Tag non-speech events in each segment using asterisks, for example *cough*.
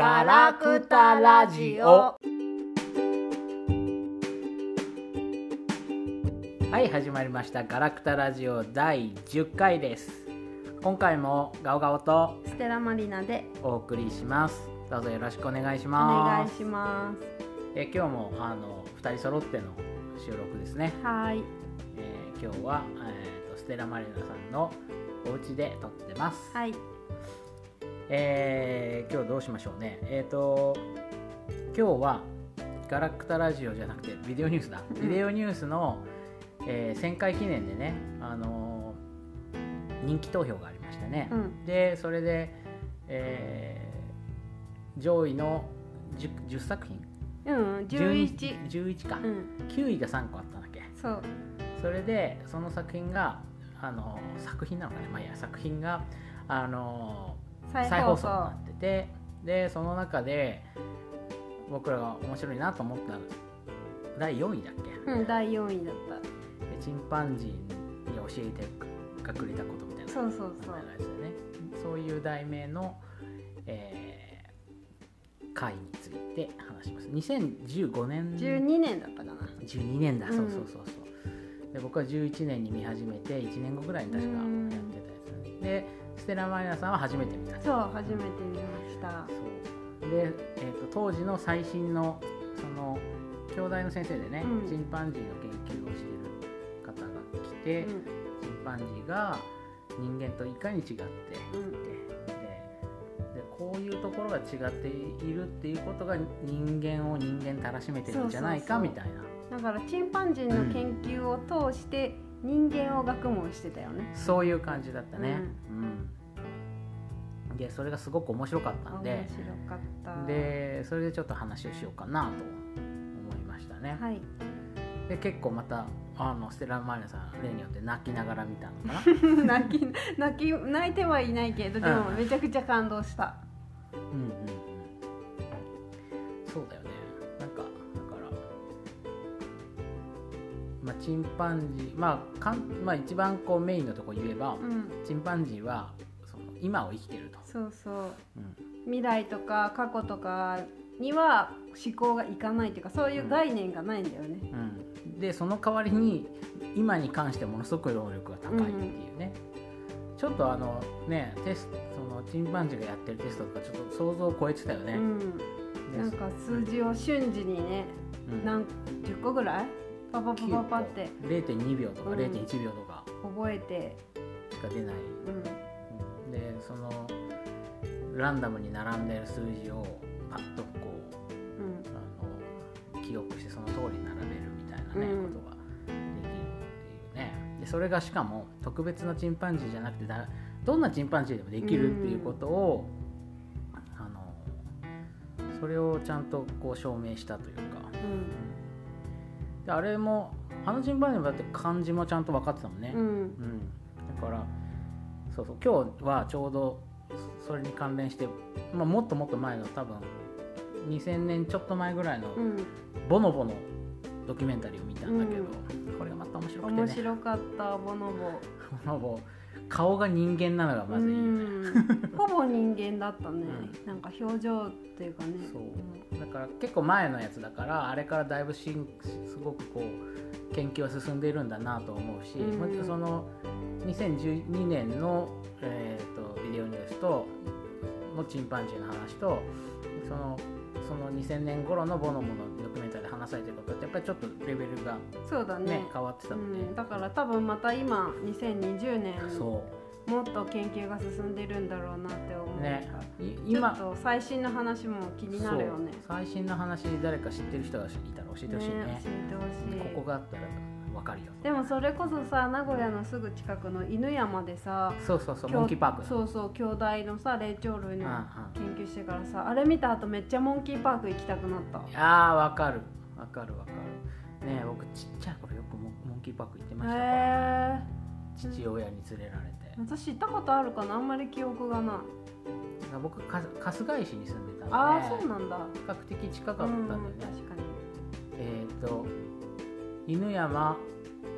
ガラクタラジオ。はい始まりました。ガラクタラジオ第10回です。今回もガオガオとステラマリナでお送りします。どうぞよろしくお願いしおます。願いします。え今日もあの2人揃っての収録ですね、はい。えー今日は、えーとステラマリナさんのお家で撮ってます、はい。えー今日どうしましょうねえっ、と今日はガラクタラジオじゃなくてビデオニュースだうんビデオニュースの、えー1000回記念でね、あのー人気投票がありましたね、うん。でそれで、えー上位の 10, 10作品うん。十一。11か、うん。9位が3個あったんだっけそう。それでその作品があの作品なのかな、まあ、いいや作品があの再再放放送。送になっててでその中で僕らが面白いなと思った第4位だっけ、うん。第四位だっでチンパンジーに教えて隠れたことみたいなた。そうそうそうそういう題名の、えー回について話します2015年十二年だったかな。12年だ、うんそうそうそうそうで僕は11年に見始めて1年後ぐらいに確かやうんってたやつねでステラマイナさんは初めて見たそう、初めて見ました。そうで、えー、と当時の最新のその兄弟の先生でね、うんチンパンジーの研究をしてる方が来て、うん。チンパンジーが人間といかに違っていて、うんででこういうところが違っているっていうことが人間を人間たらしめてるんじゃないかみたいなだからチンパンジーの研究を通して人間を学問してたよね。そういう感じだったね。うん、でそれがすごく面白かったん面で白かった。。でそれでちょっと話をしようかなと思いましたね。はい。で結構またあのステラ・マリナさん例によって泣きながら見たのかな？*laughs* 泣き泣き泣いてはいないけどでもうんめちゃくちゃ感動した。うんうんうん、そうだよねなんかだから、まあ、チンパンジー、まあかんまあ、一番こうメインのとこ言えば、うん。チンパンジーは今を生きてると。そうそう。うん。未来とか過去とかには思考がいかないというかそういう概念がないんだよね。うん、でその代わりに今に関してものすごく能力が高いっていうね、ちょっとあのねテストそのチンパンジーがやってるテストとかちょっと想像を超えてたよね、うん、でなんか数字を瞬時にねうん。何10個ぐらい？パパパパパって。0.2秒とかうん。0.1秒とか。覚えて、しか出ない、うん、うんでそのランダムに並んでる数字をパッとこううん、あの記憶してその通りに並べるみたいなね、うん。ことができるっていうね。でそれがしかも特別なチンパンジーじゃなくてだどんなチンパンジーでもできるっていうことを、あのそれをちゃんとこう証明したというか。であれもあのチンパンジーもだって漢字もちゃんと分かってたもんね、うん、うん。うん。だからそうそう。今日はちょうどそれに関連して、まあ、もっともっと前の多分2000年ちょっと前ぐらいのうん、ボノボのドキュメンタリーを見たんだけど、これがまた面白くてね。面白かったボノボ。*laughs* ボノボ顔が人間なのがまずいいよね、うん、ほぼ人間だったね、うなんか表情っていうかね。そう。だから結構前のやつだからあれからだいぶしんすごくこう研究は進んでいるんだなと思うし、うん。その2012年の、えー、とビデオニュースとのチンパンジーの話とそのその2000年頃のボノボのドキュメンタリーで話されてることやっぱりちょっとレベルがそうだね。ね変わってたうので、ん、だから多分また今2020年そう。もっと研究が進んでるんだろうなって思う。ね。いちょ今っと最新の話も気になるよね。最新の話誰か知ってる人がいたら教えてほしいね。ね教えてほしい。ここがあったら分かるよ。でもそれこそさ名古屋のすぐ近くの犬山でさそうそうそうモンキーパークそうそう兄弟のさ霊長類の研究してからさあれ見た後めっちゃモンキーパーク行きたくなった。あー分かる分かる分かる。ねえ僕ちっちゃい頃よくモンモンキーパーク行ってましたから。へえ父親に連れられて。私行ったことあるかなあんまり記憶がない。僕か春日井市に住んでたんで。ああそうなんだ。比較的近かったうんんだよね、確かに。えっ、と犬山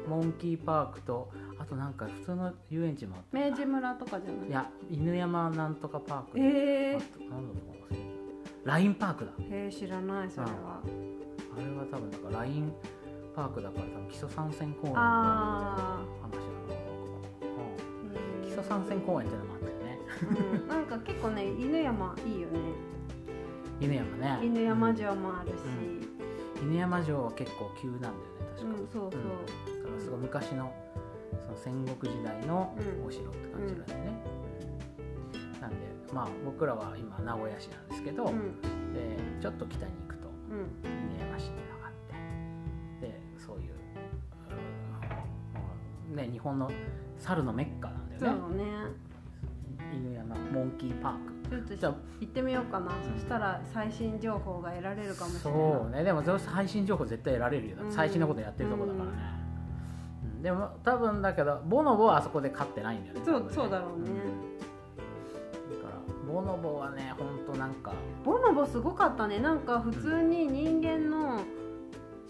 モンキーパークとあとなんか普通の遊園地もあった明治村とかじゃない？いや犬山なんとかパーク。ええあとなんだろうラインパークだ。へえ知らないそれはあれは多分だからラインパークだから多分基礎山線公園の話なん、ー基礎山線公園ってのもあったよね。うん。なんか結構ね犬山いいよね。犬山ね。犬山城もあるし。犬山城は結構急なんだよね確か、うんそうそう。だからすごい昔のその戦国時代のうん。お城って感じなんでね、なんでまあ僕らは今名古屋市なんですけど、うん。でちょっと北に行くとうん。犬山市ってでそういう、うんね、日本の猿のメッカなんだよね。だね。犬山モンキーパーク。ちょっとじゃあ行ってみようかな、そしたら最新情報が得られるかもしれない。そうね。でも最新情報絶対得られるよ、うん。最新のことやってるとこだからね、うん。でも多分だけどボノボはあそこで飼ってないんだよねそうそうだろうね。だからボノボはねほんとなんか。ボノボすごかったね。なんか普通に人間の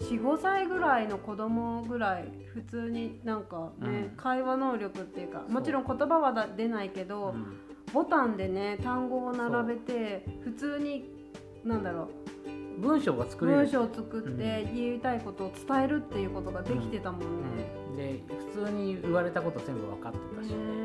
45歳ぐらいの子供ぐらい普通になんかね、うん。会話能力っていうかもちろん言葉はだ出ないけど、うん。ボタンでね単語を並べて普通になんだろ文章が作うれる。文章を作って言いたいことを伝えるっていうことができてたもんね,、うん。で普通に言われたこと全部分かってたし、ね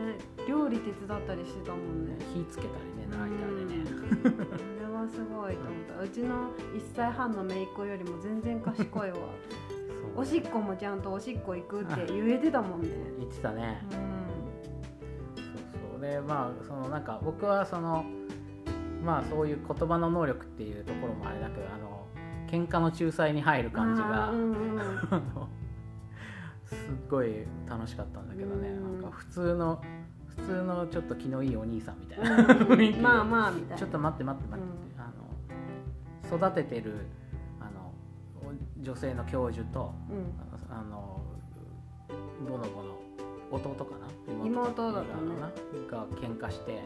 料理手伝ったりしてたもんね。火つけたりねライターでね、あれはすごいと思った。うちの1歳半の姪っ子よりも全然賢いわ。*laughs* そう。おしっこもちゃんとおしっこ行くって言えてたもんね。*laughs* 言ってたね、うそうそう。でまあそのなんか僕はそのまあそういう言葉の能力っていうところもあれだけどあの喧嘩の仲裁に入るん感じが、うんうんすっごい楽しかったんだけどね、うんなんか普通の普通のちょっと気のいいお兄さんみたいな雰囲気でまあまあみたいな。ちょっと待って待って待って、あの育ててるあのお女性の教授とうん。あのボノボの弟かな？妹だったね。かなが喧嘩して、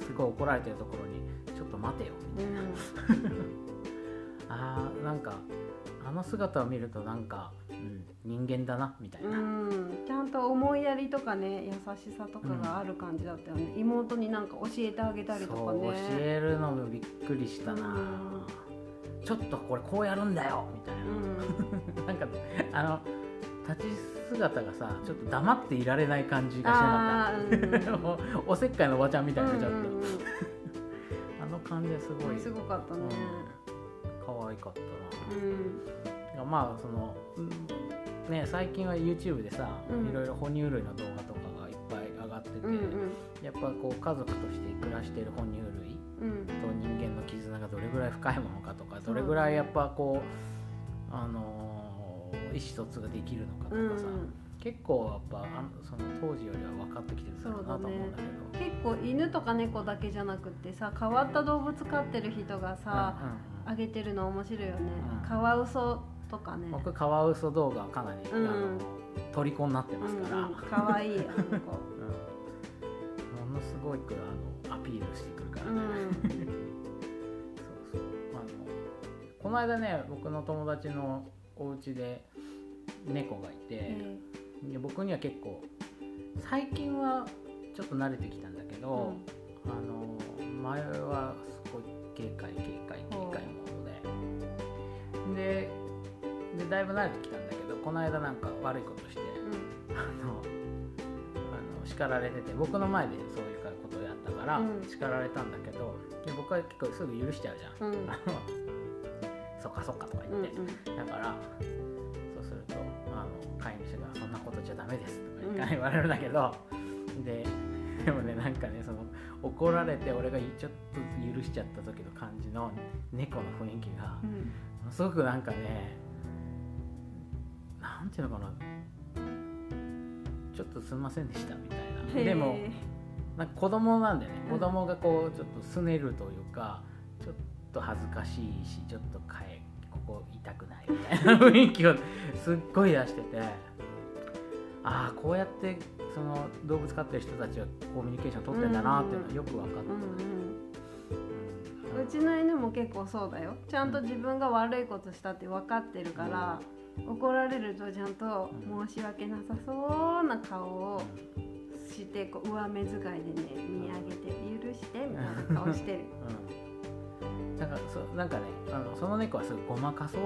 うすごい怒られてるところに「ちょっと待てよ」みたいな、ん。あーなんかあの姿を見るとなんか、うん、人間だなみたいな、うん、うん、ちゃんと思いやりとかね優しさとかがある感じだったよね、妹になんか教えてあげたりとかね。教えるのもびっくりしたな、うちょっとこれこうやるんだよみたいな、うん。*laughs* なんかあの立ち姿がさちょっと黙っていられない感じがしあなかった。*laughs* おおせっかいのおばちゃんみたいなちょっと、うんうんうん。あの感じですごい。すごかったね。可愛かったうん。な、まあその、うんね最近は YouTube でさ、うん。いろいろ哺乳類の動画とかがいっぱい上がってて、うんやっぱこう家族として暮らしている哺乳類うん。うんと人間の絆がどれぐらい深いものかとかどれぐらいやっぱこう、あのー意思疎通ができるのかとかさ、うん結構やっぱあのその当時よりは分かってきてるんだろうなと思うんだけど。結構犬とか猫だけじゃなくってさ変わった動物飼ってる人がさ、うんうんあげてるの面白いよね、うん。カワウソとかね。僕カワウソ動画かなり、うん。あの虜になってますから、うんうん、かわいい *laughs* あの子。うん。ものすごいくあのアピールしてくるからね、うん。*laughs* そうそう。あのこの間ね僕の友達のお家で猫がいて、えで僕には結構最近はちょっと慣れてきたんだけーど、あの前はすごい警戒警戒警戒モードで。ででだいぶ慣れてきたんだけどこの間なんか悪いことしてうん。あのあの叱られてて僕の前でそういうことをやったから、うん。叱られたんだけどで僕は結構すぐ許しちゃうじゃん、*laughs* そっかそっかとかうん言って、だからメです」とか言われるんだけど、ででもねなんかねその怒られて俺がちょっと許しちゃった時の感じの猫の雰囲気がうん。ものすごくなんかねなんていうのかな。ちょっとすみませんでしたみたいな。でもなんか子供なんでね。うん。子供がこうちょっと拗ねるというかちょっと恥ずかしいしちょっとかえここ痛くないみたいな *laughs* 雰囲気をすっごい出しててああこうやってその動物飼ってる人たちはコミュニケーション取ってんだなっていうのはよく分かった、うんうんうん。うちの犬も結構そうだよ。ちゃんと自分が悪いことしたって分かってるから、怒られるとちゃんと申し訳なさそうな顔をしてこう上目遣いでね見上げて許してみたいな顔してる。うんだからそなんかねあのその猫はすぐごまかそう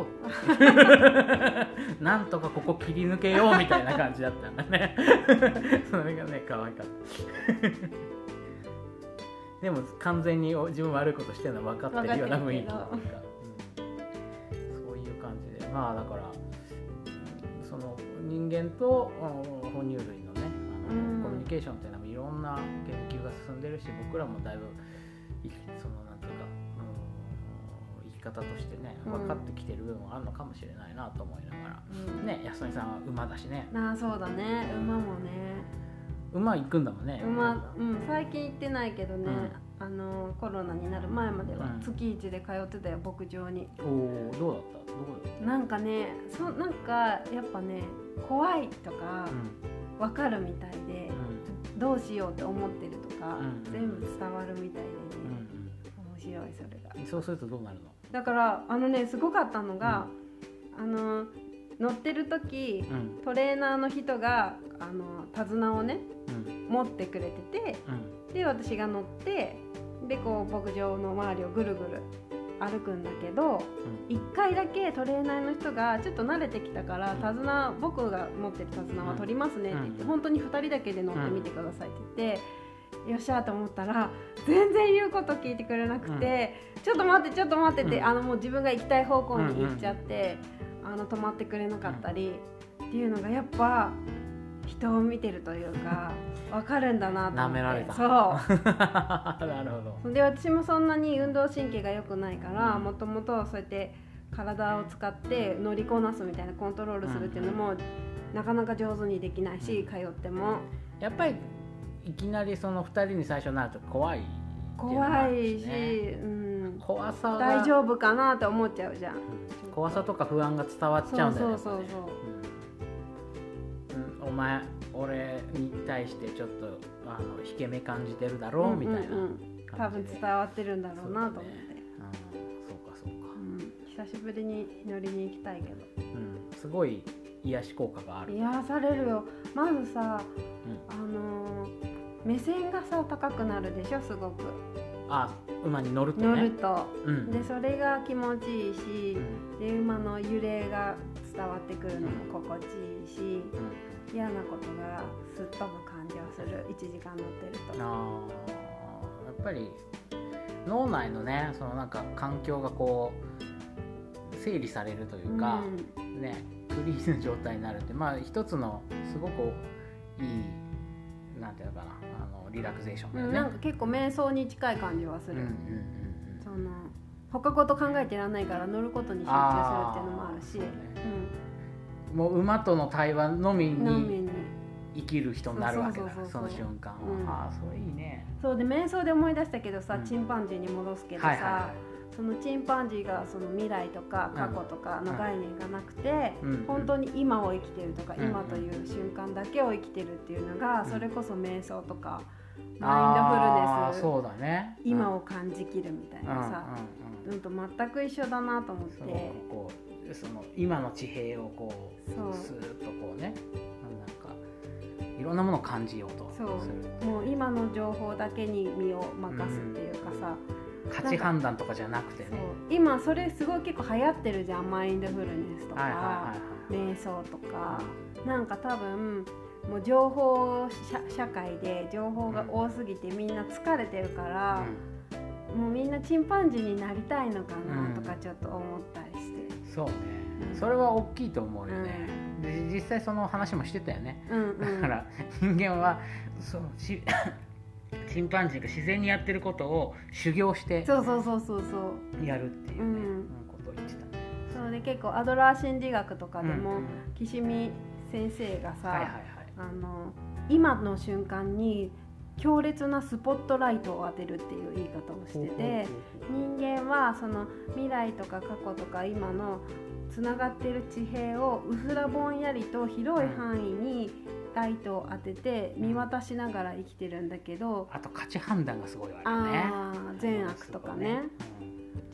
*laughs* なんとかここ切り抜けようみたいな感じだったんだね。*laughs* それがね可愛かった。*laughs* でも完全にお自分悪いことしてるの分かってるような雰囲気。なんか、うん、そういう感じで。まあだからうんその人間とうん哺乳類のねあの、うん。コミュニケーションっていうのもいろんな研究が進んでるし僕らもだいぶいその方としてねうん。分かってきてる部分もあるのかもしれないなと思いながら、うん。ね安富さんは馬だしね。ああそうだね。馬もね。馬行くんだもんね。馬うん最近行ってないけどね、あのコロナになる前まではうん。月一で通ってたよ牧場に。おおどうだった？どこだっなんかねそなんかやっぱね怖いとかた分かるみたいでう、ん。どうしようって思ってるとか、うん。全部伝わるみたいでね、うん。面白いそれが。うんそうするとどうなるの？だからあのねすごかったのが、あの乗ってる時うん。トレーナーの人があの手綱をねうん。持ってくれててうん。で私が乗ってでこう牧場の周りをぐるぐる歩くんだけど1回だけトレーナーの人がちょっと慣れてきたからうん。手綱僕が持ってる手綱は取りますねって言ってうん。本当に2人だけで乗ってみてくださいって言ってよっしゃと思ったら全然言うこと聞いてくれなくてちょっと待ってちょっと待ってってうん。あのもう自分が行きたい方向に行っちゃってあの止まってくれなかったりっていうのがやっぱ人を見てるというか分かるんだなと思って。舐められた。そう。*laughs* なるほど。で私もそんなに運動神経が良くないからうん。もともとそうやって体を使って乗りこなすみたいなコントロールするっていうのもなかなか上手にできないし通っても。やっぱりいきなりその2人に最初になると怖いっていうのもあ怖るいし、ねうん、怖さが大丈夫かなって思っちゃうじゃん。うん怖さとか不安が伝わっちゃうんだよねそうそうそうやっぱね。うん。うん。お前俺に対してちょっとあの引け目感じてるだろう、うんみたいな。うんうん多分感じで伝わってるんだろうなと思って。久しぶりに乗りに行きたいけど。うん、すごい癒し効果がある、癒されるよ。まずさ目線がさ高くなるでしょすごく。あ馬に乗るとね。乗ると、うん。でそれが気持ちいいしうん。で馬の揺れが伝わってくるのも心地いいし嫌なことがすっ飛ぶ感じがする。1時間乗ってると。あー。やっぱり脳内のねそのなんか環境がこう整理されるというか、ねクリーンな状態になるってまあ一つのすごくいいなんていうのかなリラクゼーションだよね。うんなんか結構瞑想に近い感じはする、うんうんうんその他こと考えてらんないから乗ることに集中するっていうのもあるし。ねうんもう馬との対話のみにに生きる人になるわけだその瞬間は、うん。ああそれいいね。そうで瞑想で思い出したけどさ、うん。チンパンジーに戻すけどさ、はいはいはそのチンパンジーがその未来とか過去とかの概念がなくて、い、うん。本当に今を生きてるとか、うん今という瞬間だけを生きてるっていうのが、うん。それこそ瞑想とか、マインドフルネス。そうだね。今を感じきるみたいうんうんなさ、うん。うんと全く一緒だなと思って。こうその今の地平をこうスーッとこうねなんかいろんなものを感じようと。そう。もう今の情報だけに身を任すっていうかさ、価値判断とかじゃなくてね。今それすごい結構流行ってるじゃん。マインドフルネスとか、はいはいはいはい瞑想とかなんか多分もう情報社社会で情報が多すぎてみんな疲れてるから、もうみんなチンパンジーになりたいのかなとかちょっと思ったりして、うんそうね。うん。それは大きいと思うよね、で実際その話もしてたよね。うんうん、だから人間はそうし *coughs* チンパンジーが自然にやってることを修行してそうそうそうそうそう。やるっていうね、うん。うんことを言ってた。ねそうで結構アドラー心理学とかでも、うんうん。岸見先生がさ、はいはいはいあの今の瞬間に強烈なスポットライトを当てるっていう言い方をしてて人間はその未来とか過去とか今のつながってる地平をうすらぼんやりと広い範囲にライトを当てて見渡しながら生きてるんだけどあと価値判断がすごいあるよね。善悪とかね。うん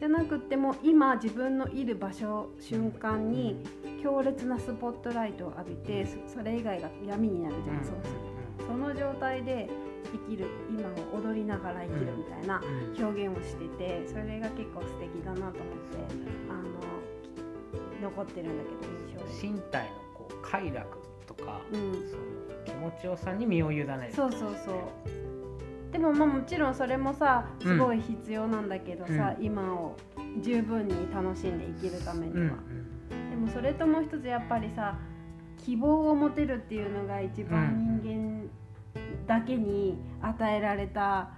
じゃなくっても今自分のいる場所瞬間に強烈なスポットライトを浴びてそそれ以外が闇になるじゃん、そうするその状態で生きる今を踊りながら生きるみたいなうん表現をしててそれが結構素敵だなと思ってあの残ってるんだけど印象に。身体のこう快楽とか、うん。その気持ちよさに身を委ねるそうそうそうでもまあもちろんそれもさすごい必要なんだけどさ、今を十分に楽しんで生きるためには、うんうん。でもそれともう一つやっぱりさ希望を持てるっていうのが一番人間だけに与えられた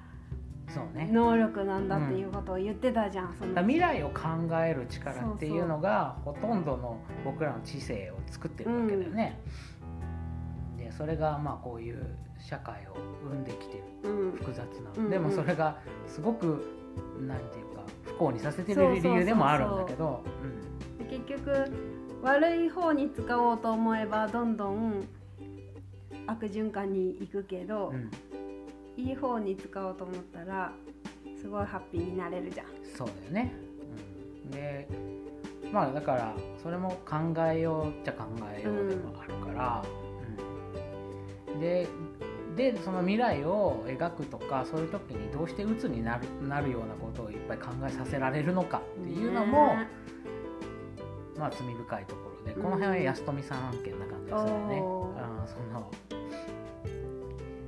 そうね。能力なんだっていうことを言ってたじゃん、その未来を考える力っていうのがほとんどの僕らの知性を作ってるわけだよね。でそれがまあこういう社会を生んできてるうん。複雑な、でもそれがすごくなんていうか不幸にさせてる理由でもあるんだけどで結局悪い方に使おうと思えばどんどん悪循環に行くけど、うん。うんいい方に使おうと思ったらすごいハッピーになれるじゃん。そうだよね。うん、でまあだからそれも考えようっちゃ考えようでもあるから、うんででその未来を描くとかそういう時にどうして鬱になるなるようなことをいっぱい考えさせられるのかっていうのも、ねまあ罪深いところでこの辺は安富さん案件な感じですよね。あその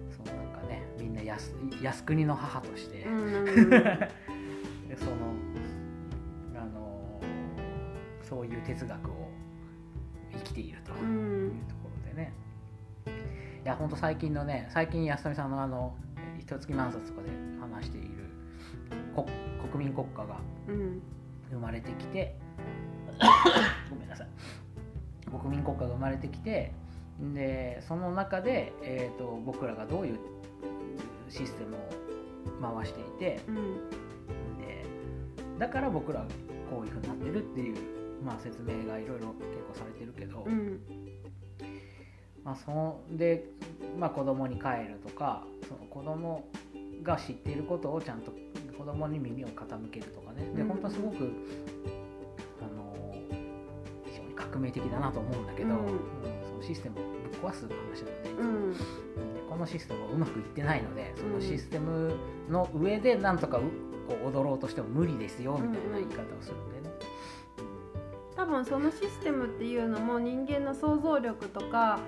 そうなんかねみんな靖靖国の母として。で *laughs* そのあのそういう哲学を生きているとういうんところでね、いや本当最近のね最近安富さんのあの一月万冊とかで話している国国民国家がうん。生まれてきて *coughs* ごめんなさい。国民国家が生まれてきてでその中で、えー、と僕らがどういうシステムを回していてうん。でだから僕らこういうふうになってるっていう、まあ、説明がいろいろ結構されてるけど、うんまあ、そので、まあ、子供に帰るとかその子供が知っていることをちゃんと子供に耳を傾けるとかね。でうん。本当はすごく、あの非常に革命的だなと思うんだけど、うん。うんそのシステムをぶっ壊す話なので,、うん。でこのシステムがうまくいってないのでそのシステムの上でなんとかうこう踊ろうとしても無理ですよみたいな言い方をするんで分そのシステムっていうのも人間の想像力とか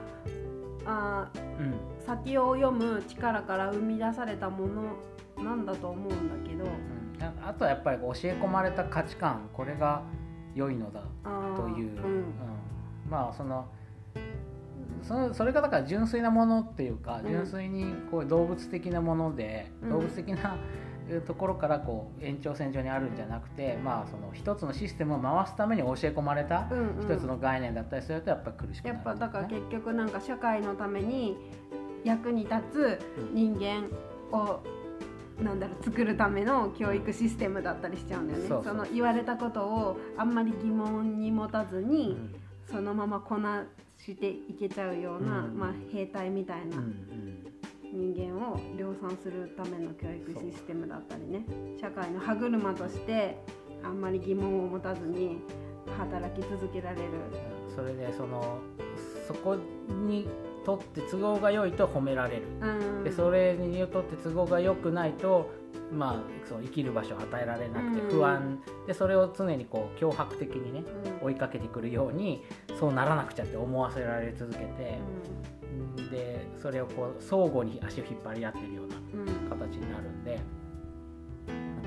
あーうん。先を読む力から生み出されたものなんだと思うんだけど。うん。ああとはやっぱり教え込まれた価値観これが良いのだという、ううん。ん。まあそのそのそれがだから純粋なものっていうかうん。純粋にこう動物的なもので、うん。動物的なえーところからこう延長線上にあるんじゃなくて、まあ、その一つのシステムを回すために教え込まれたうんうん。一つの概念だったりするとやっぱり苦しくなる。やっぱだからね。結局なんか社会のために役に立つ人間をなんだろう作るための教育システムだったりしちゃうんだよね。その言われたことをあんまり疑問に持たずうに、ん。そのままこなしていけちゃうような、うん。まあ、兵隊みたいなん。人間を量産するための教育システムだったりね。社会の歯車としてあんまり疑問を持たずに働き続けられる。それでそのそこにとって都合が良いと褒められる。うん。でそれにとって都合が良くないと、まあ、その生きる場所を与えられなくてうん。不安、でそれを常にこう脅迫的にねうん。追いかけてくるようにそうならなくちゃって思わせられ続けて、でそれをこう相互に足を引っ張り合ってるようなうん。形になるんで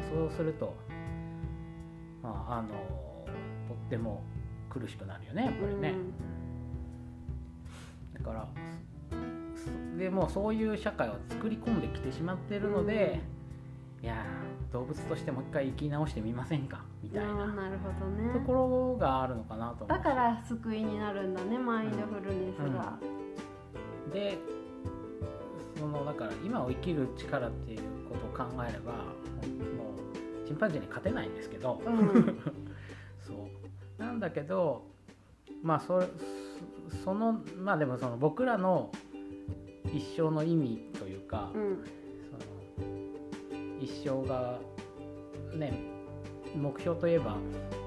そうすると、まあ、あのとっても苦しくなるよねやっぱりね。だからそでもうそういう社会を作り込んできてしまっているので、いやー動物としてもう一回生き直してみませんか？みたいな。なるほどね。ところがあるのかなとだから救いになるんだねマインドフルネスが、でそのだから今を生きる力っていうことを考えればもうチンパンジーに勝てないんですけど、うん。*laughs* そう。なんだけどまあそれそそのまあでもその僕らの一生の意味というか、うん。その一生がね目標といえば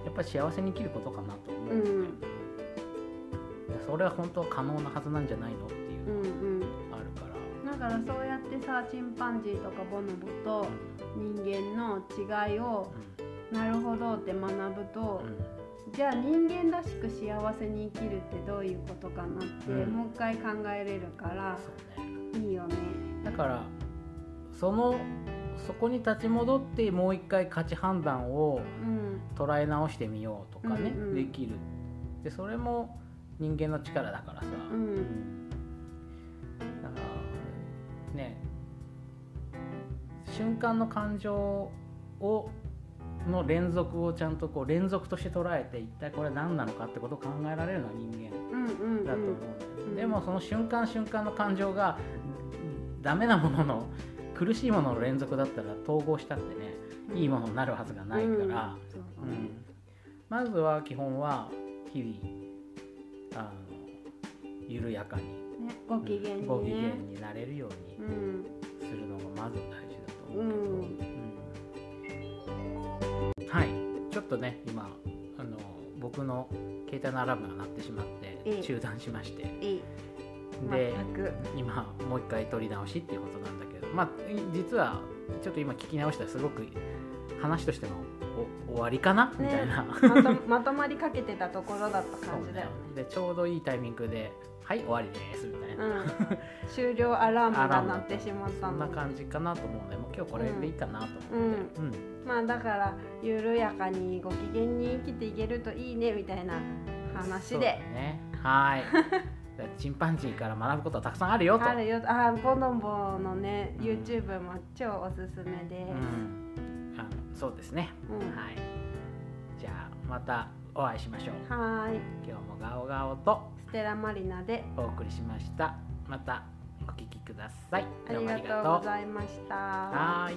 やっぱり幸せに生きることかなと思うので、うん。それは本当は可能なはずなんじゃないのっていううんのがうんあるから、なだからそうやってさチンパンジーとかボノボと人間の違いをなるほどって学ぶと、じゃあ人間らしく幸せに生きるってどういうことかなって、うん。もう一回考えれるからね。いいよね。だからそのそこに立ち戻ってもう一回価値判断をうん。捉え直してみようとかね、うんうん。できる。でそれも人間の力だからさ、うん。だからね瞬間の感情をの連続をちゃんとこう連続として捉えて一体これ何なのかってことを考えられるのは人間うんうんうん。だと思うんでもその瞬間瞬間の感情がダメなものの苦しいものの連続だったら統合したってねいいものになるはずがないから、うん。そううん。まずは基本は日々あの緩やかに、ねご機嫌にね。ご機嫌になれるようにうん。するのがまず大事だと思うけど、うんうんちょっとね今あの僕の携帯のアラームが鳴ってしまっええ。て中断しまして。いいで今もう一回撮り直しっていうことなんだけど。まあ実はちょっと今聞き直したらすごく話としてもお終わりかな？みたいな、まとまとまりかけてたところだった感じだよね。でちょうどいいタイミングで「はい終わりです」みたいな、うん、終了アラームが鳴ってしまったそんなの感じかなと思うのでもう今日これでいいかなと思って、うん。うん。まあだから緩やかにご機嫌に生きていけるといいねみたいな話で。ね。はい。*laughs* チンパンジーから学ぶことはたくさんあるよと。あるよ。あボノボのね YouTube も超おすすめでうん、あのそうですね、うん、はい。じゃあまたお会いしましょう。はい。今日もガオガオとステラマリナでお送りしました。またお聞きください。ありがとうございました。はい。